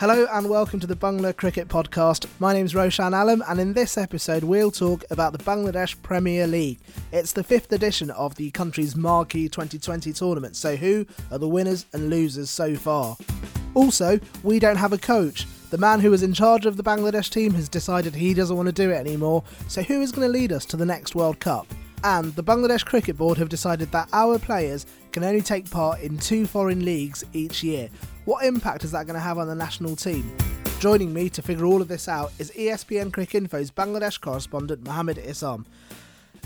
Hello and welcome to the Bangla Cricket Podcast. My name is Roushan Alam, and in this episode, we'll talk about the Bangladesh Premier League. It's the fifth edition of the country's marquee 2020 tournament, so who are the winners and losers so far? Also, we don't have a coach. The man who was in charge of the Bangladesh team has decided he doesn't want to do it anymore, so who is going to lead us to the next World Cup? And the Bangladesh Cricket Board have decided that our players can only take part in two foreign leagues each year. What impact is that going to have on the national team? Joining me to figure all of this out is ESPN ESPN Cricinfo's Bangladesh correspondent Mohammad Isam.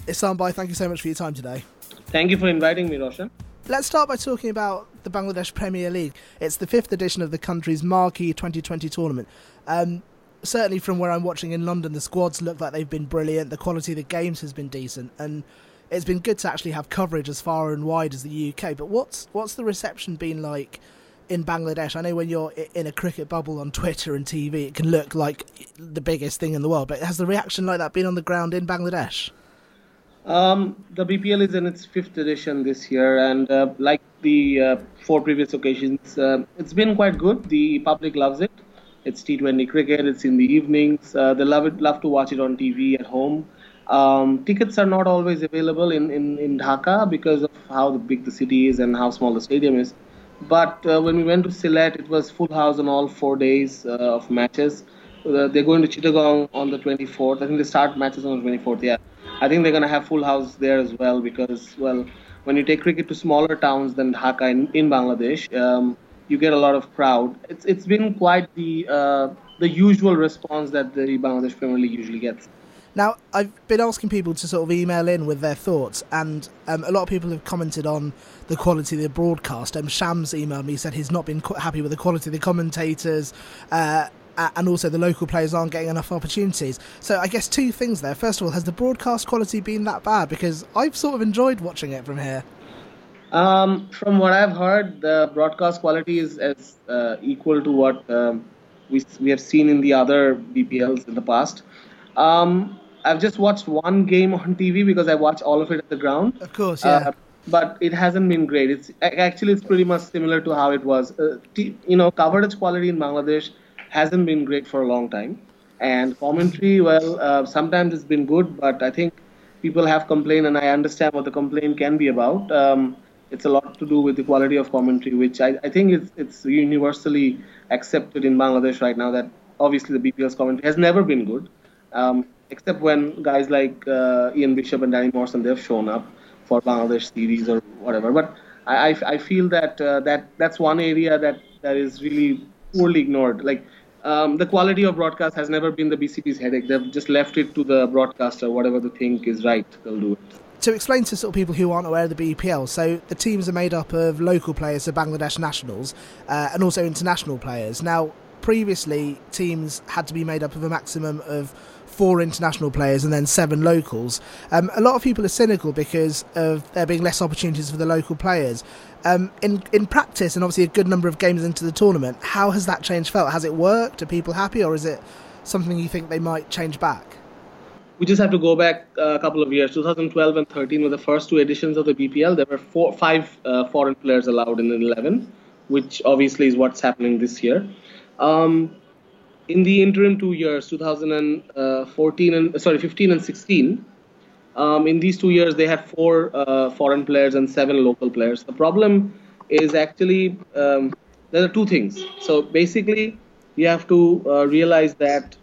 Isam Bhai, thank you so much for your time today. Thank you for inviting me, Roushan. Let's start by talking about the Bangladesh Premier League. It's the fifth edition of the country's marquee 2020 tournament. Um, certainly, from where I'm watching in London, the squads look like they've been brilliant. The quality of the games has been decent, and it's been good to actually have coverage as far and wide as the UK. But what's what's the reception been like in Bangladesh? I know when you're in a cricket bubble on Twitter and TV, it can look like the biggest thing in the world. But has the reaction like that been on the ground in Bangladesh? Um, the BPL is in its fifth edition this year, and uh, like the uh, four previous occasions, uh, it's been quite good. The public loves it. It's T20 cricket. It's in the evenings. Uh, they love it. Love to watch it on TV at home. Um, tickets are not always available in, in, in Dhaka because of how big the city is and how small the stadium is. But uh, when we went to Sylhet, it was full house on all four days uh, of matches. Uh, they're going to Chittagong on the 24th. I think they start matches on the 24th. Yeah, I think they're going to have full house there as well because, well, when you take cricket to smaller towns than Dhaka in, in Bangladesh, um, you get a lot of crowd. It's it's been quite the uh, the usual response that the Bangladesh Premier League usually gets. Now, I've been asking people to sort of email in with their thoughts, and um, a lot of people have commented on the quality of the broadcast. Um, Shams emailed me, said he's not been happy with the quality of the commentators, uh, and also the local players aren't getting enough opportunities. So, I guess two things there. First of all, has the broadcast quality been that bad? Because I've sort of enjoyed watching it from here. Um, from what I've heard, the broadcast quality is as uh, equal to what um, we we have seen in the other BPLs in the past. Um, I've just watched one game on TV because I watch all of it at the ground. Of course, yeah. Uh, but it hasn't been great. It's actually it's pretty much similar to how it was. Uh, t- you know, coverage quality in Bangladesh hasn't been great for a long time, and commentary, well, uh, sometimes it's been good, but I think people have complained, and I understand what the complaint can be about. Um, it's a lot to do with the quality of commentary, which I, I think it's it's universally accepted in Bangladesh right now. That obviously the BPL's commentary has never been good, um, except when guys like uh, Ian Bishop and Danny Morrison they've shown up for Bangladesh series or whatever. But I, I, I feel that uh, that that's one area that, that is really poorly ignored. Like um, the quality of broadcast has never been the BCB's headache. They've just left it to the broadcaster. Whatever they think is right, they'll do it. to explain to sort of people who aren't aware of the BPL, so the teams are made up of local players, so Bangladesh nationals, uh, and also international players. Now, previously, teams had to be made up of a maximum of four international players and then seven locals. Um, a lot of people are cynical because of there being less opportunities for the local players. Um, in in practice, and obviously a good number of games into the tournament, how has that change felt? Has it worked? Are people happy, or is it something you think they might change back? we just have to go back a couple of years. 2012 and 13 were the first two editions of the BPL. There were four, five uh, foreign players allowed in 11, which obviously is what's happening this year. Um, in the interim two years, 2014 and sorry, 15 and 16, um, in these two years they had four uh, foreign players and seven local players. The problem is actually um, there are two things. So basically, you have to uh, realize that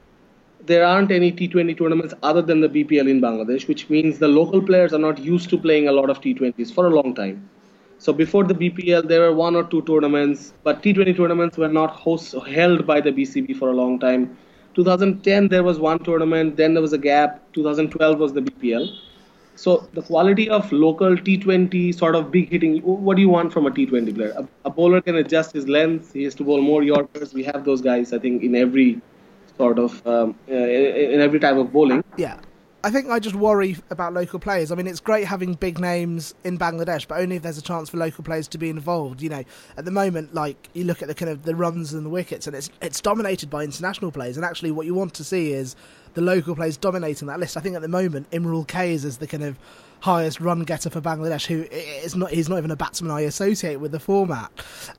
there aren't any T20 tournaments other than the BPL in Bangladesh, which means the local players are not used to playing a lot of T20s for a long time. So before the BPL, there were one or two tournaments, but T20 tournaments were not host, held by the BCB for a long time. 2010 there was one tournament, then there was a gap. 2012 was the BPL. So the quality of local T20 sort of big hitting. What do you want from a T20 player? A, a bowler can adjust his length. He has to bowl more Yorkers. We have those guys, I think, in every sort of um, uh, in every type of bowling. Yeah. I think I just worry about local players. I mean, it's great having big names in Bangladesh, but only if there's a chance for local players to be involved. You know, at the moment, like you look at the kind of the runs and the wickets, and it's it's dominated by international players. And actually, what you want to see is the local players dominating that list. I think at the moment, Imrul Kayes is the kind of highest run getter for Bangladesh, who is not he's not even a batsman I associate with the format,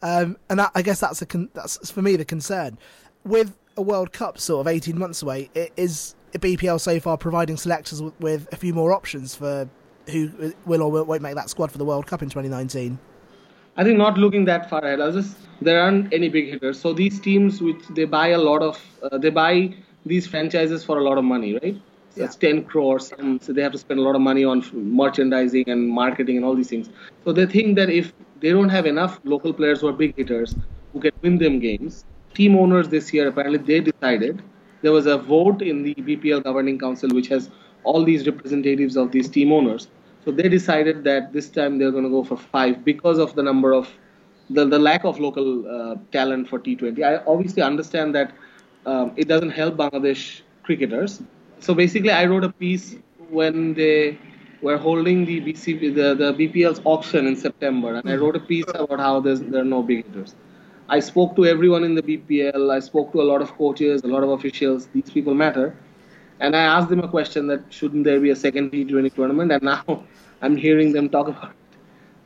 um, and that, I guess that's a con- that's for me the concern with a World Cup sort of eighteen months away. It is BPL so far providing selectors with, with a few more options for who will or won't make that squad for the World Cup in 2019. I think not looking that far ahead. I just there aren't any big hitters. So these teams, which they buy a lot of, uh, they buy these franchises for a lot of money, right? So yeah. It's 10 crores, and so they have to spend a lot of money on merchandising and marketing and all these things. So they think that if they don't have enough local players who are big hitters who can win them games, team owners this year apparently they decided there was a vote in the BPL governing council which has all these representatives of these team owners. So they decided that this time they're going to go for five because of the number of the, the lack of local uh, talent for T20. I obviously understand that um, it doesn't help Bangladesh cricketers. So basically, I wrote a piece when they were holding the BCB, the, the BPL's auction in September, and I wrote a piece about how there are no big hitters. I spoke to everyone in the BPL. I spoke to a lot of coaches, a lot of officials. These people matter. And I asked them a question that shouldn't there be a second T20 tournament? And now I'm hearing them talk about it.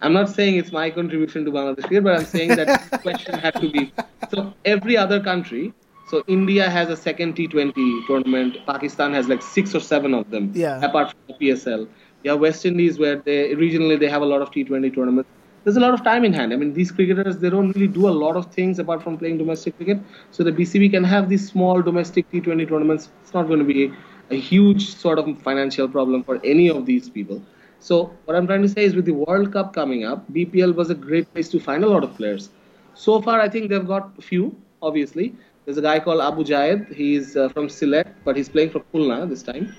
I'm not saying it's my contribution to Bangladesh here, but I'm saying that this question had to be. So every other country, so India has a second T20 tournament. Pakistan has like six or seven of them. Yeah. Apart from the PSL, yeah, West Indies where they regionally they have a lot of T20 tournaments there's a lot of time in hand. I mean, these cricketers they don't really do a lot of things apart from playing domestic cricket. So the BCB can have these small domestic T20 tournaments. It's not going to be a, huge sort of financial problem for any of these people. So what I'm trying to say is, with the World Cup coming up, BPL was a great place to find a lot of players. So far, I think they've got a few. Obviously, there's a guy called Abu Jayed. He's uh, from Sylhet, but he's playing for Khulna this time.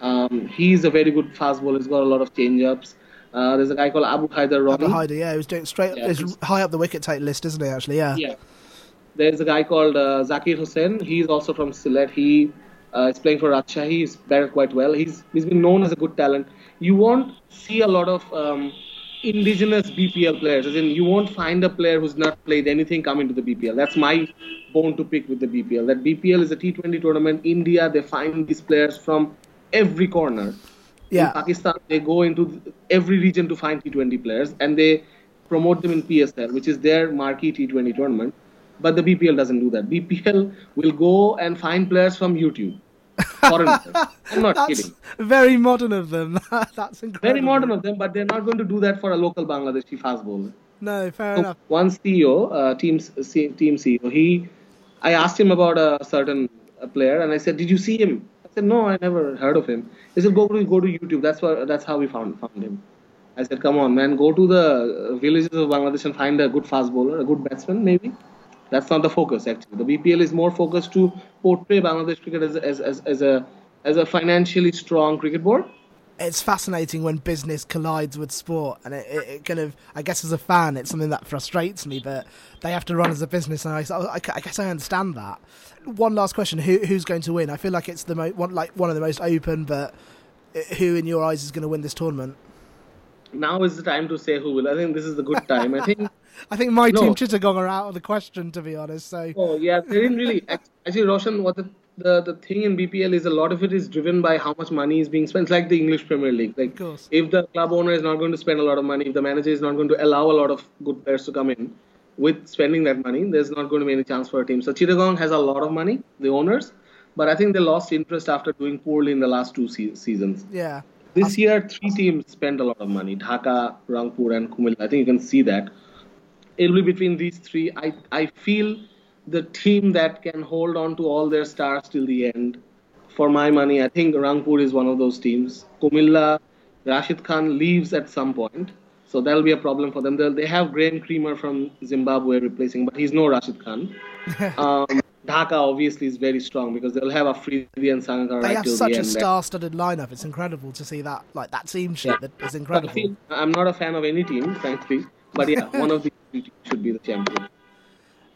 Um, he's a very good fast bowler. He's got a lot of change-ups. Uh, there's a guy called Abu Haider Ronnie. Abu Haider, yeah, was doing straight. Yeah, he's high up the wicket take list, isn't he? Actually, yeah. Yeah. There's a guy called uh, Zakir Hussain. He's also from Sylhet. He uh, is playing for Rajshahi. He's batted quite well. He's he's been known as a good talent. You won't see a lot of um, indigenous BPL players. As in, you won't find a player who's not played anything come into the BPL. That's my bone to pick with the BPL. That BPL is a T20 tournament. India, they find these players from every corner yeah. In Pakistan, they go into every region to find T20 players and they promote them in PSL, which is their marquee T20 tournament. But the BPL doesn't do that. BPL will go and find players from YouTube. Foreigners. I'm not That's kidding. Very modern of them. That's incredible. Very modern of them, but they're not going to do that for a local Bangladeshi fast bowler. No, fair so enough. One CEO, uh, team team CEO, he, I asked him about a certain uh, player, and I said, "Did you see him?" Said, no, I never heard of him. He said, go to go to YouTube. That's what that's how we found found him. I said, come on, man, go to the villages of Bangladesh and find a good fast bowler, a good batsman, maybe. That's not the focus actually. The BPL is more focused to portray Bangladesh cricket as, as, as, as a as a financially strong cricket board it's fascinating when business collides with sport, and it, it, it, kind of, I guess, as a fan, it's something that frustrates me. But they have to run as a business, and I, I, I guess I understand that. One last question: Who, who's going to win? I feel like it's the mo- one, like one of the most open, but who, in your eyes, is going to win this tournament? Now is the time to say who will. I think this is the good time. I think. I think my no. team Chittagong are out of the question, to be honest. So. Oh yeah, they didn't really. Actually, Roushan, what the the the thing in BPL is a lot of it is driven by how much money is being spent. It's like the English Premier League. Like if the club owner is not going to spend a lot of money, if the manager is not going to allow a lot of good players to come in with spending that money, there's not going to be any chance for a team. So Chittagong has a lot of money, the owners, but I think they lost interest after doing poorly in the last two se- seasons. Yeah. This um, year, three teams spent a lot of money: Dhaka, Rangpur, and Kumil. I think you can see that. It'll be between these three. I I feel the team that can hold on to all their stars till the end. For my money, I think Rangpur is one of those teams. Kumilla, Rashid Khan leaves at some point, so that'll be a problem for them. They'll, they have Graeme Cremer from Zimbabwe replacing, but he's no Rashid Khan. um, Dhaka obviously is very strong because they'll have a Afridi and Sangakkara. They right have such a star-studded lineup. It's incredible to see that, like that team. Yeah. That is incredible. I'm not a fan of any team, frankly, but yeah, one of the should be the champion.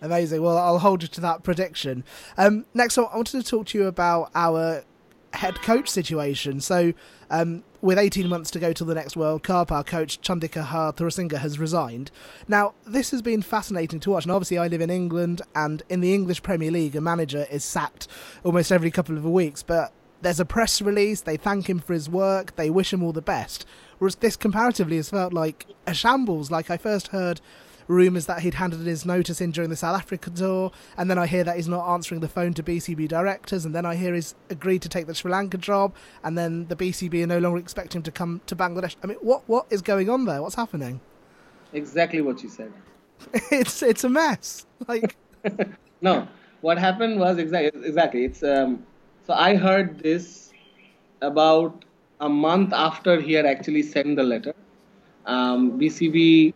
Amazing. Well, I'll hold you to that prediction. Um, next, I wanted to talk to you about our head coach situation. So, um, with 18 months to go till the next World Cup, our coach Chandika Hathurusingha has resigned. Now, this has been fascinating to watch, and obviously, I live in England, and in the English Premier League, a manager is sacked almost every couple of weeks, but there's a press release, they thank him for his work, they wish him all the best. Whereas this comparatively has felt like a shambles. Like I first heard rumours that he'd handed his notice in during the South Africa tour, and then I hear that he's not answering the phone to BCB directors, and then I hear he's agreed to take the Sri Lanka job, and then the BCB are no longer expecting him to come to Bangladesh. I mean, what what is going on there? What's happening? Exactly what you said. it's it's a mess. Like no, what happened was exactly exactly. It's um. So I heard this about a month after he had actually sent the letter. Um, BCB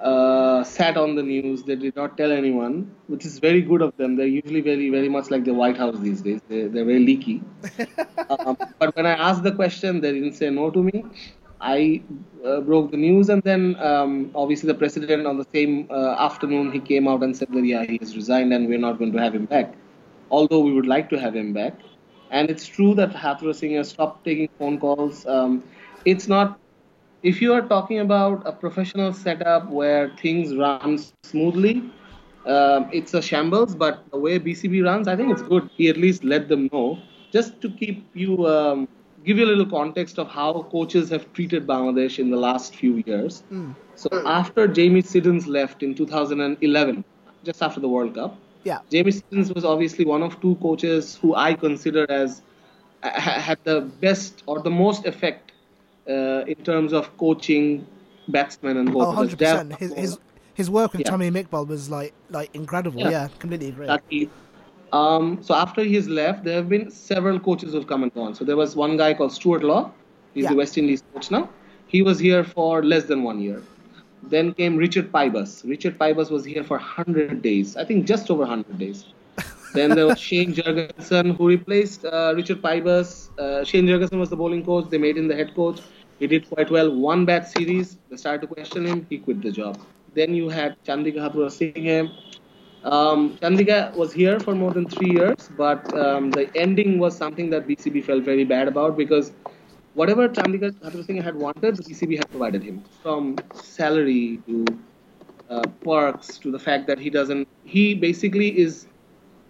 uh, sat on the news. They did not tell anyone, which is very good of them. They're usually very, very much like the White House these days. They, they're very leaky. um, but when I asked the question, they didn't say no to me. I uh, broke the news, and then um, obviously the president on the same uh, afternoon he came out and said that yeah he has resigned and we're not going to have him back. Although we would like to have him back, and it's true that Hathurusingha stopped taking phone calls. Um, it's not if you are talking about a professional setup where things run smoothly, um, it's a shambles. But the way BCB runs, I think it's good. He at least let them know, just to keep you, um, give you a little context of how coaches have treated Bangladesh in the last few years. Mm. So after Jamie Siddons left in 2011, just after the World Cup, yeah, Jamie Siddons was obviously one of two coaches who I consider as had the best or the most effect uh, in terms of coaching batsmen and bowlers. Oh, 100%. His, his, his work with yeah. Tamim Iqbal was like like incredible. Yeah, yeah completely agree. Exactly. Um, so after he's left, there have been several coaches who have come and gone. So there was one guy called Stuart Law. He's yeah. the West Indies coach now. He was here for less than one year. Then came Richard Pybus. Richard Pybus was here for 100 days. I think just over 100 days. then there was Shane Jurgensen who replaced uh, Richard Pybus. Uh, Shane Jurgensen was the bowling coach. They made him the head coach. He did quite well. One bad series, they started to question him. He quit the job. Then you had Chandika Hathurusingha. Um, Chandika was here for more than three years, but um, the ending was something that BCB felt very bad about because whatever Chandika Hathurusingha had wanted, BCB had provided him. From salary to uh, perks to the fact that he doesn't, he basically is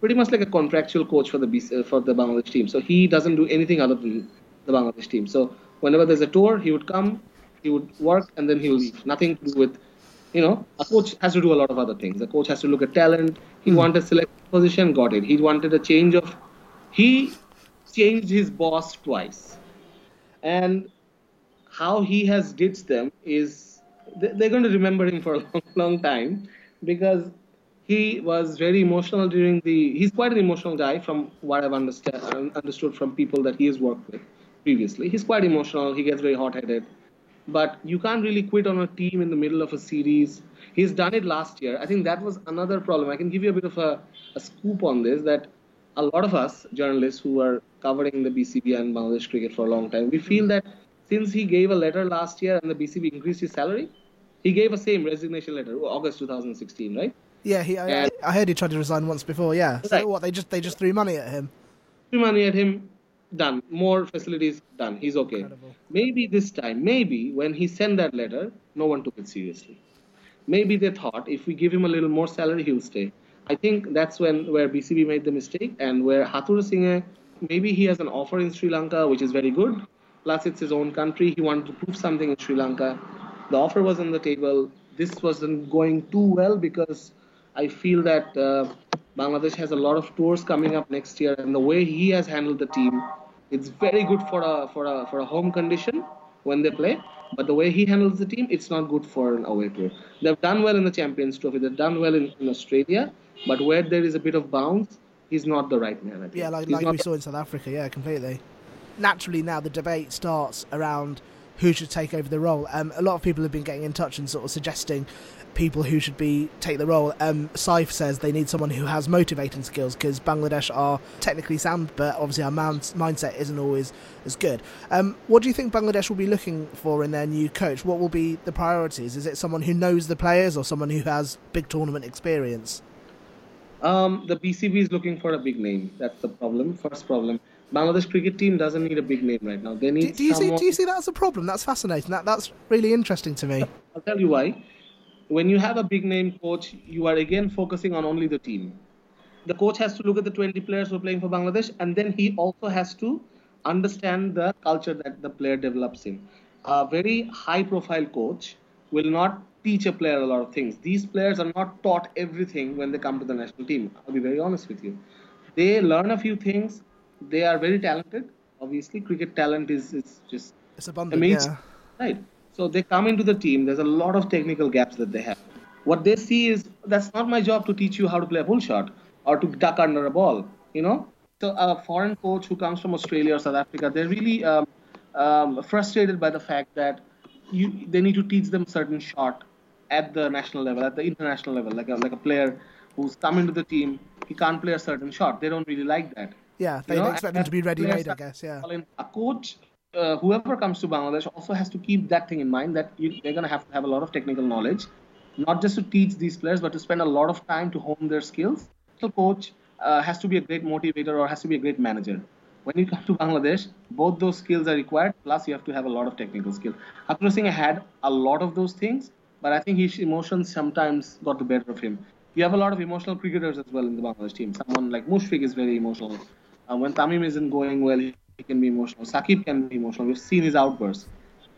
pretty much like a contractual coach for the BC, for the Bangladesh team. So he doesn't do anything other than the Bangladesh team. So whenever there's a tour, he would come, he would work, and then he would leave. Nothing to do with, you know, a coach has to do a lot of other things. A coach has to look at talent. He mm. wanted select position, got it. He wanted a change of, he changed his boss twice, and how he has ditched them is they're going to remember him for a long, long time because he was very emotional during the. He's quite an emotional guy, from what I've understand, understood from people that he has worked with previously. He's quite emotional. He gets very hot-headed, but you can't really quit on a team in the middle of a series. He's done it last year. I think that was another problem. I can give you a bit of a, a scoop on this that a lot of us journalists who are covering the BCB and Bangladesh cricket for a long time, we feel hmm. that since he gave a letter last year and the BCB increased his salary, he gave a same resignation letter, oh, August 2016, right? Yeah, he. I, I, heard he tried to resign once before. Yeah. Right. So what? They just they just threw money at him. Threw money at him done. More facilities done. He's okay. Incredible. maybe this time maybe when he sent that letter no one took it seriously. Maybe they thought if we give him a little more salary he'll stay. I think that's when where bcb made the mistake and where hathurusingha maybe he has an offer in sri lanka which is very good. Plus it's his own country. He wanted to prove something in sri lanka. The offer was on the table. This wasn't going too well because i feel that uh, Bangladesh has a lot of tours coming up next year, and the way he has handled the team, it's very good for a for a for a home condition when they play. But the way he handles the team, it's not good for an away tour. They've done well in the Champions Trophy. They've done well in, in Australia, but where there is a bit of bounce, he's not the right man. Yeah, like, like we saw in South Africa. Yeah, completely. Naturally, now the debate starts around who should take over the role. Um, a lot of people have been getting in touch and sort of suggesting people who should be take the role. Um, Saif says they need someone who has motivating skills because Bangladesh are technically sound, but obviously our mindset isn't always as good. Um, what do you think Bangladesh will be looking for in their new coach? What will be the priorities? Is it someone who knows the players or someone who has big tournament experience? Um, the BCB is looking for a big name. That's the problem. First problem. Bangladesh cricket team doesn't need a big name right now. They need. Do, do you someone... see? Do you see that as a problem? That's fascinating. That that's really interesting to me. I'll tell you why. When you have a big name coach, you are again focusing on only the team. The coach has to look at the 20 players who are playing for Bangladesh, and then he also has to understand the culture that the player develops in. A very high-profile coach will not teach a player a lot of things. These players are not taught everything when they come to the national team. I'll be very honest with you. They learn a few things. They are very talented. Obviously, cricket talent is, is just it's abundant. Amazing. Yeah. Right. So they come into the team. There's a lot of technical gaps that they have. What they see is that's not my job to teach you how to play a pull shot or to duck under a ball. You know. So a foreign coach who comes from Australia or South Africa, they're really um, um, frustrated by the fact that you they need to teach them certain shot at the national level, at the international level, like a, like a player who's come into the team, he can't play a certain shot. They don't really like that. Yeah, they you know? expect them to be ready-made, I guess. Yeah. A coach, uh, whoever comes to Bangladesh, also has to keep that thing in mind that you, they're going to have to have a lot of technical knowledge, not just to teach these players, but to spend a lot of time to hone their skills. So, coach uh, has to be a great motivator or has to be a great manager. When you come to Bangladesh, both those skills are required. Plus, you have to have a lot of technical skill. Hathurusingha had a lot of those things, but I think his emotions sometimes got the better of him. You have a lot of emotional cricketers as well in the Bangladesh team. Someone like Mushfiq is very emotional. Uh, when Tamim isn't going well, he, can be emotional. Sakib can be emotional. We've seen his outbursts.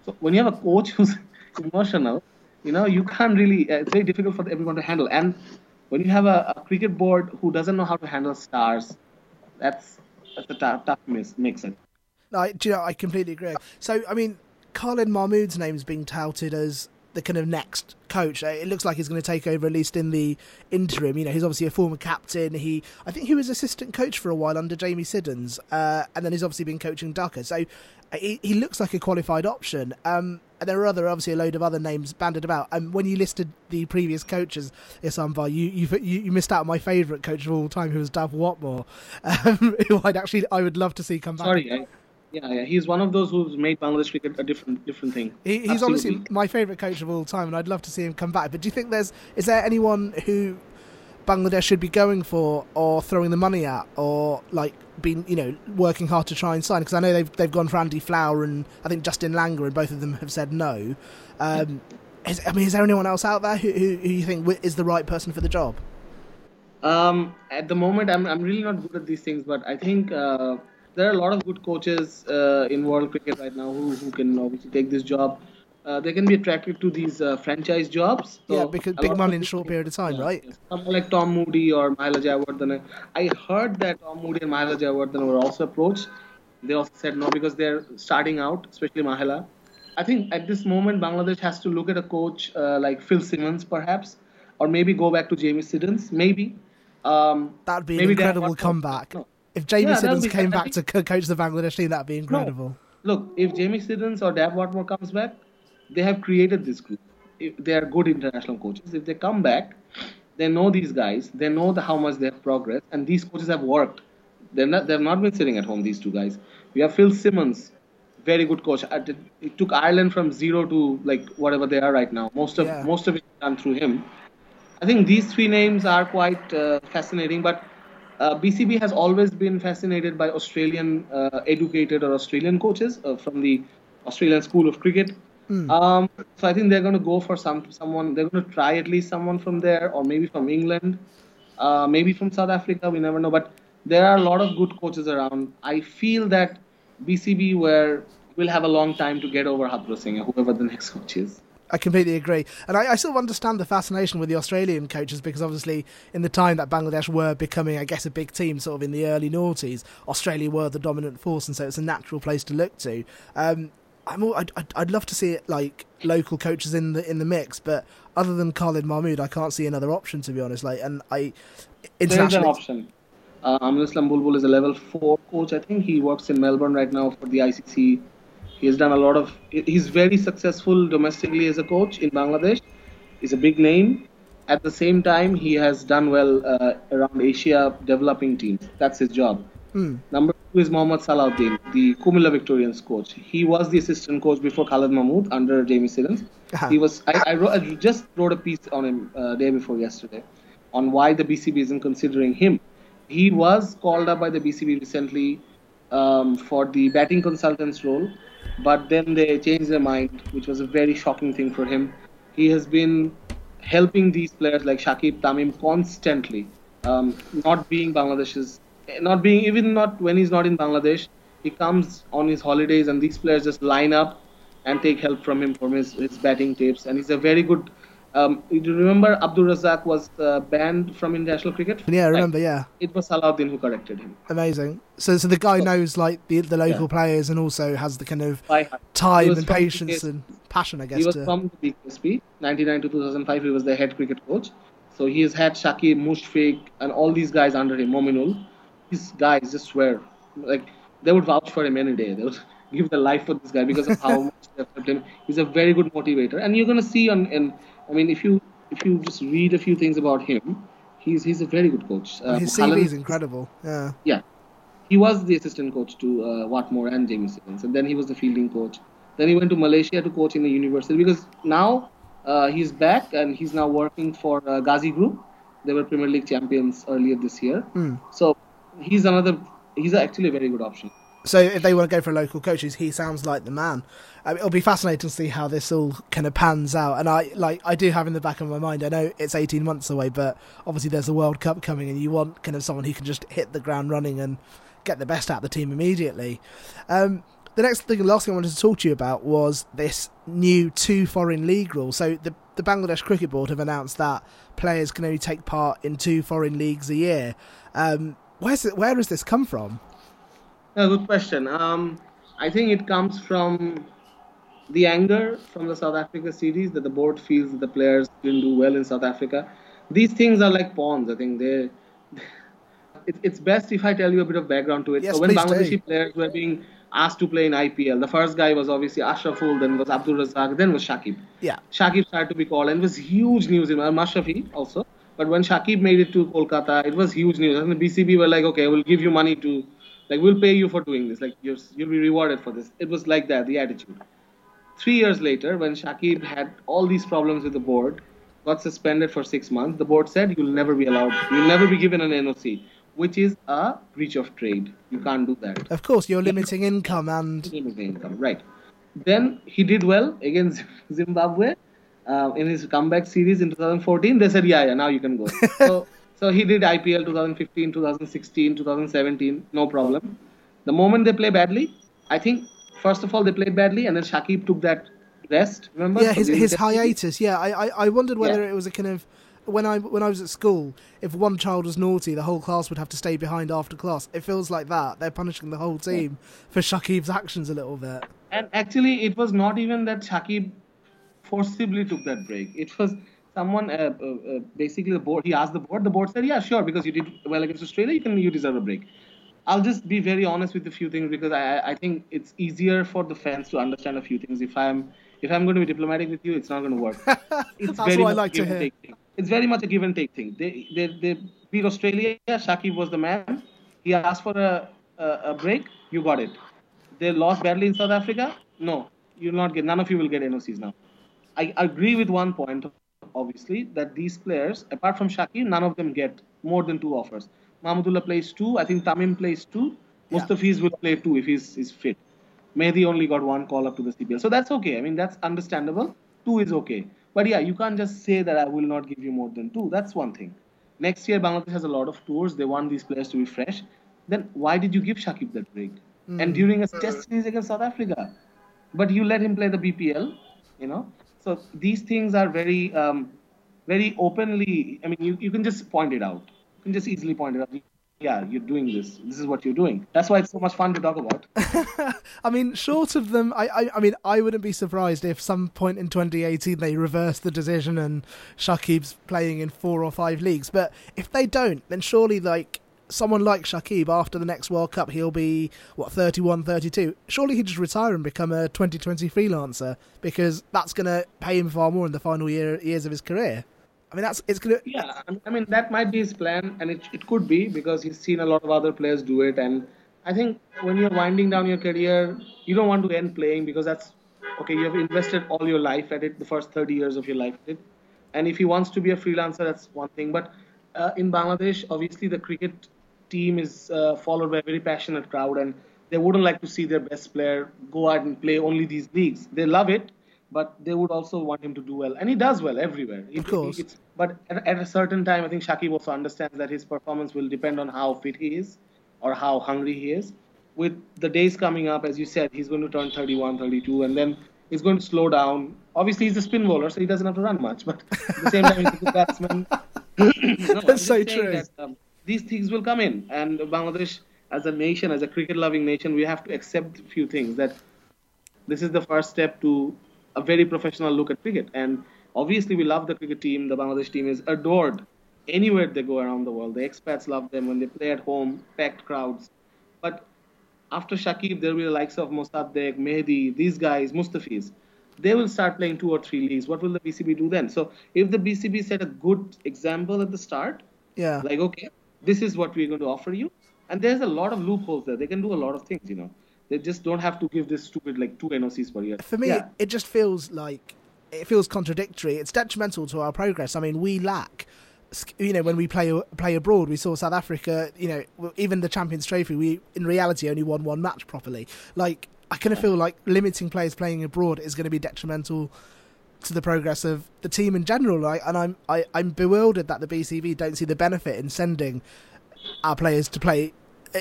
So when you have a coach who's emotional, you know, you can't really, uh, it's very difficult for everyone to handle. And when you have a, a cricket board who doesn't know how to handle stars, that's, that's a tough, tough mix. it. No, I, you know, I completely agree. So, I mean, Khalid Mahmood's name is being touted as the kind of next coach. It looks like he's going to take over at least in the interim. You know, he's obviously a former captain. He, I think, he was assistant coach for a while under Jamie Siddons, uh, and then he's obviously been coaching Dhaka. So uh, he, he looks like a qualified option. Um, and there are other, obviously, a load of other names banded about. And when you listed the previous coaches, Isam Bhai, you, you you missed out on my favourite coach of all time, who was Dav Watmore, um, who I'd actually I would love to see come back. Sorry, yeah, yeah, he's one of those who's made Bangladesh cricket a different different thing. He, he's Absolutely. honestly my favourite coach of all time, and I'd love to see him come back. But do you think there's is there anyone who Bangladesh should be going for, or throwing the money at, or like been you know working hard to try and sign? Because I know they've they've gone for Andy Flower and I think Justin Langer, and both of them have said no. Um, is, I mean, is there anyone else out there who, who, who you think is the right person for the job? Um, at the moment, I'm I'm really not good at these things, but I think. Uh, there are a lot of good coaches uh, in world cricket right now who, who can obviously take this job. Uh, they can be attracted to these uh, franchise jobs. So yeah, because big money in short period of time, yeah, right? Someone like Tom Moody or Mahela Jayawardene. I heard that Tom Moody and Mahela Jayawardene were also approached. They also said no because they're starting out, especially Mahela. I think at this moment, Bangladesh has to look at a coach uh, like Phil Simmons, perhaps, or maybe go back to Jamie Siddons, maybe. Um, That'd be an incredible comeback. No, if Jamie yeah, Siddons came back to coach the Bangladesh team, that'd be incredible. No. Look, if Jamie Siddons or Dav Watmore comes back, they have created this group. If they are good international coaches. If they come back, they know these guys. They know the, how much they have progressed, and these coaches have worked. They're not. They've not been sitting at home. These two guys. We have Phil Simmons, very good coach. It took Ireland from zero to like whatever they are right now. Most of yeah. most of it done through him. I think these three names are quite uh, fascinating, but uh, BCB has always been fascinated by Australian uh, educated or Australian coaches uh, from the Australian School of Cricket. Mm. Um, so I think they're going to go for some someone. They're going to try at least someone from there, or maybe from England, uh, maybe from South Africa. We never know. But there are a lot of good coaches around. I feel that BCB where will have a long time to get over Hathurusingha, whoever the next coach is. I completely agree, and I, I, sort of understand the fascination with the Australian coaches because obviously in the time that Bangladesh were becoming, I guess, a big team, sort of in the early noughties, Australia were the dominant force, and so it's a natural place to look to. Um, I'm all, I'd, I'd love to see it like local coaches in the in the mix, but other than Khalid Mahmood, I can't see another option to be honest. Like, and I there's an option. Uh, Aminul Islam Bulbul is a level four coach. I think he works in Melbourne right now for the ICC he has done a lot of. He's very successful domestically as a coach in Bangladesh. He's a big name. At the same time, he has done well uh, around Asia developing teams. That's his job. Hmm. Number two is Mohammad Salahuddin, the Kumilla Victorians coach. He was the assistant coach before Khalid Mahmood under Jamie Siddons. Uh-huh. He was. I, I, wrote, I, just wrote a piece on him uh, day before yesterday on why the BCB isn't considering him. He was called up by the BCB recently um, for the batting consultant's role, but then they changed their mind, which was a very shocking thing for him. He has been helping these players like Shakib Tamim constantly, um, not being Bangladesh's, not being even not when he's not in Bangladesh. He comes on his holidays, and these players just line up and take help from him from his, his batting tapes. And he's a very good um, you remember Abdur Razzak was uh, banned from international cricket? Yeah, I remember. Yeah, it was Salahuddin who corrected him. Amazing. So, so the guy so, knows like the the local yeah. players and also has the kind of time and patience and passion. I guess he was to... from the BKSP, 99 to 2005. He was the head cricket coach. So he has had Shakib, Mushfiq, and all these guys under him. Mominul, these guys just swear like they would vouch for him any day. They would give their life for this guy because of how much they have him. He's a very good motivator, and you're gonna see on in I mean, if you if you just read a few things about him, he's he's a very good coach. Uh, His CV is incredible. Yeah. Yeah. He was the assistant coach to uh, Watmore and Jamie Simmons, and then he was the fielding coach. Then he went to Malaysia to coach in the university because now uh, he's back and he's now working for uh, Ghazi Group. They were Premier League champions earlier this year. Mm. So he's another. He's actually a very good option. So if they want to go for local coaches, he sounds like the man. Um, it'll be fascinating to see how this all kind of pans out. And I like I do have in the back of my mind. I know it's eighteen months away, but obviously there's a World Cup coming, and you want kind of someone who can just hit the ground running and get the best out of the team immediately. Um, the next thing, the last thing I wanted to talk to you about was this new two foreign league rule. So the the Bangladesh Cricket Board have announced that players can only take part in two foreign leagues a year. Um, where's it, where does this come from? A good question. Um, I think it comes from the anger from the South Africa series that the board feels that the players didn't do well in South Africa. These things are like pawns. I think they. It, it's best if I tell you a bit of background to it. Yes, so when Bangladeshi do. players were being asked to play in IPL, the first guy was obviously Ashraful, then was Abdur Razzak, then was Shakib. Yeah. Shakib started to be called, and it was huge news in Mashrafi also. But when Shakib made it to Kolkata, it was huge news. And the BCB were like, okay, we'll give you money to like we'll pay you for doing this. Like you're, you'll be rewarded for this. It was like that the attitude. Three years later when shakib had all these problems with the board got suspended for six months the board said you'll never be allowed you'll never be given an noc which is a breach of trade. You can't do that. Of course you're limiting income and limiting income right. Then he did well against zimbabwe uh, in his comeback series in 2014 they said yeah yeah now you can go. So so he did IPL 2015, 2016, 2017, no problem. The moment they play badly, I think first of all they played badly, and then Shakib took that rest. Remember? Yeah, his, his hiatus. Yeah, I, I, I wondered whether yeah. it was a kind of when I when I was at school, if one child was naughty, the whole class would have to stay behind after class. It feels like that. They're punishing the whole team for Shakib's actions a little bit. And actually, it was not even that Shakib forcibly took that break. It was someone uh, uh, uh, basically the board he asked the board the board said yeah sure because you did well against australia you can you deserve a break. I'll just be very honest with a few things because i i think it's easier for the fans to understand a few things. If i'm if i'm going to be diplomatic with you it's not going to work. It's That's very what I like to hear. it's very much a give and take thing. They they, they beat australia shakib was the man. He asked for a, a, a break you got it. They lost badly in south africa no you'll not get none of you will get nocs now. I agree with one point obviously, that these players, apart from Shakib, none of them get more than two offers. Mahmudullah plays two. I think Tamim plays two. Most Yeah. Mustafiz will play two if he's, he's fit. Mehdi only got one call up to the CPL. So that's okay. I mean, that's understandable. Two is okay. But yeah, you can't just say that I will not give you more than two. That's one thing. Next year, Bangladesh has a lot of tours. They want these players to be fresh. Then why did you give Shakib that break? Mm. And during a test series against South Africa, but you let him play the BPL, you know. So these things are very, um, very openly. I mean, you, you can just point it out. You can just easily point it out. Yeah, you're doing this. This is what you're doing. That's why it's so much fun to talk about. I mean, short of them, I, I, I mean, I wouldn't be surprised if some point in 2018 they reverse the decision and Shakib's playing in four or five leagues. But if they don't, then surely like someone like Shakib after the next World Cup, he'll be what 31, 32. Surely he'd just retire and become a 2020 freelancer because that's going to pay him far more in the final year years of his career. I mean, that's it's going to. Yeah, I mean that might be his plan, and it it could be because he's seen a lot of other players do it, and I think when you're winding down your career, you don't want to end playing because that's okay. You have invested all your life at it, the first 30 years of your life at it, and if he wants to be a freelancer, that's one thing, but. Uh, in Bangladesh, obviously, the cricket team is uh, followed by a very passionate crowd, and they wouldn't like to see their best player go out and play only these leagues. They love it, but they would also want him to do well, and he does well everywhere. Of course. But at, at a certain time, I think Shakib also understands that his performance will depend on how fit he is or how hungry he is. With the days coming up, as you said, he's going to turn 31, 32, and then he's going to slow down. Obviously, he's a spin bowler, so he doesn't have to run much. But at the same time, he's a good batsman. no, That's so true. That, um, these things will come in, and Bangladesh, as a nation, as a cricket-loving nation, we have to accept a few things. That this is the first step to a very professional look at cricket, and obviously, we love the cricket team. The Bangladesh team is adored anywhere they go around the world. The expats love them when they play at home, packed crowds. But after Shakib, there will be the likes of Mosaddek, Mehdi, these guys, Mustafiz. They will start playing two or three leagues. What will the BCB do then? So if the BCB set a good example at the start, Yeah. like okay, this is what we're going to offer you, and there's a lot of loopholes there. They can do a lot of things, you know. They just don't have to give this stupid like two NOCs per year. For me, yeah. it just feels like it feels contradictory. It's detrimental to our progress. I mean, we lack. You know, when we play play abroad, we saw South Africa. You know, even the Champions Trophy, we in reality only won one match properly. Like, I kind of feel like limiting players playing abroad is going to be detrimental to the progress of the team in general. Like, and I'm I, I'm bewildered that the BCB don't see the benefit in sending our players to play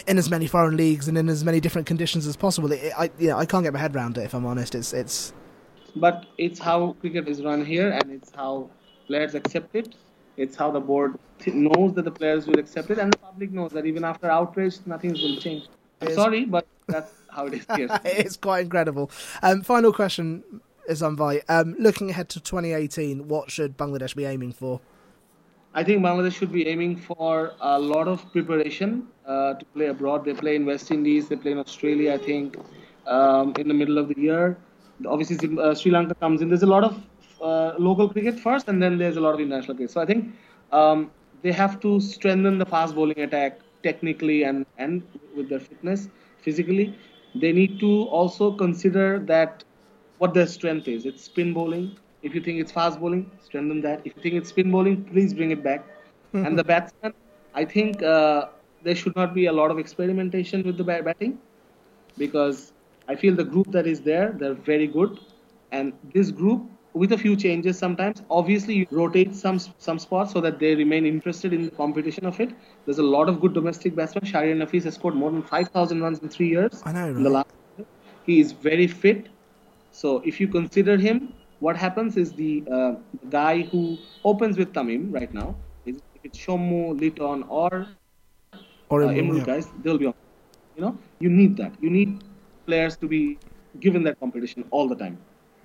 in as many foreign leagues and in as many different conditions as possible. It, I you know, I can't get my head around it if I'm honest. It's it's but it's how cricket is run here and it's how players accept it it's how the board knows that the players will accept it and the public knows that even after outrage nothing will change i'm sorry but that's how it is here it's quite incredible. Um, final question is on Vi. Um, looking ahead to 2018, what should Bangladesh be aiming for? i think bangladesh should be aiming for a lot of preparation uh, to play abroad. They play in west indies they play in australia i think um, in the middle of the year. Obviously uh, sri lanka comes in. There's a lot of uh, local cricket first and then there's a lot of international cricket. So i think um, they have to strengthen the fast bowling attack technically and, and with their fitness physically. They need to also consider that what their strength is it's spin bowling if you think it's fast bowling strengthen that if you think it's spin bowling please bring it back and the batsman i think uh, there should not be a lot of experimentation with the bat- batting because I feel the group that is there, they're very good. And this group, with a few changes sometimes, obviously you rotate some some spots so that they remain interested in the competition of it. There's a lot of good domestic batsmen. Shahriar Nafis has scored more than 5,000 runs in three years. I know, In the last year. He is very fit. So if you consider him, what happens is the, uh, the guy who opens with Tamim right now, is if it's Shomu, Liton, or Or uh, Imru yeah. guys, they'll be on. You know, you need that. You need players to be given that competition all the time.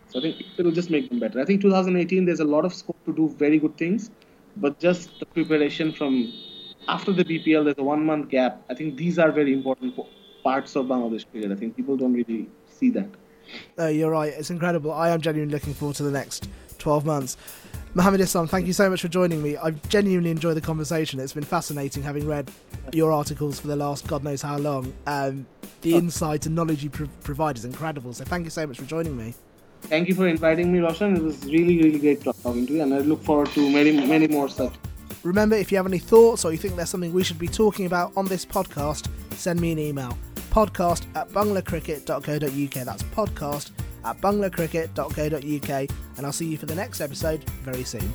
So I think it will just make them better. I think 2018 there's a lot of scope to do very good things, but just the preparation from after the BPL there's a one month gap. I think these are very important parts of Bangladesh cricket. I think people don't really see that. Uh, you're right. It's incredible. I am genuinely looking forward to the next 12 months. Mohammad Isam, thank you so much for joining me. I've genuinely enjoyed the conversation. It's been fascinating having read your articles for the last God knows how long. Um, the insight and knowledge you pro- provide is incredible. So thank you so much for joining me. Thank you for inviting me, Roushan. It was really, really great talking to you, and I look forward to many, many more such. Remember, if you have any thoughts or you think there's something we should be talking about on this podcast, send me an email. Podcast at banglacricket.co.uk. That's podcast at banglacricket.co.uk. And I'll see you for the next episode very soon.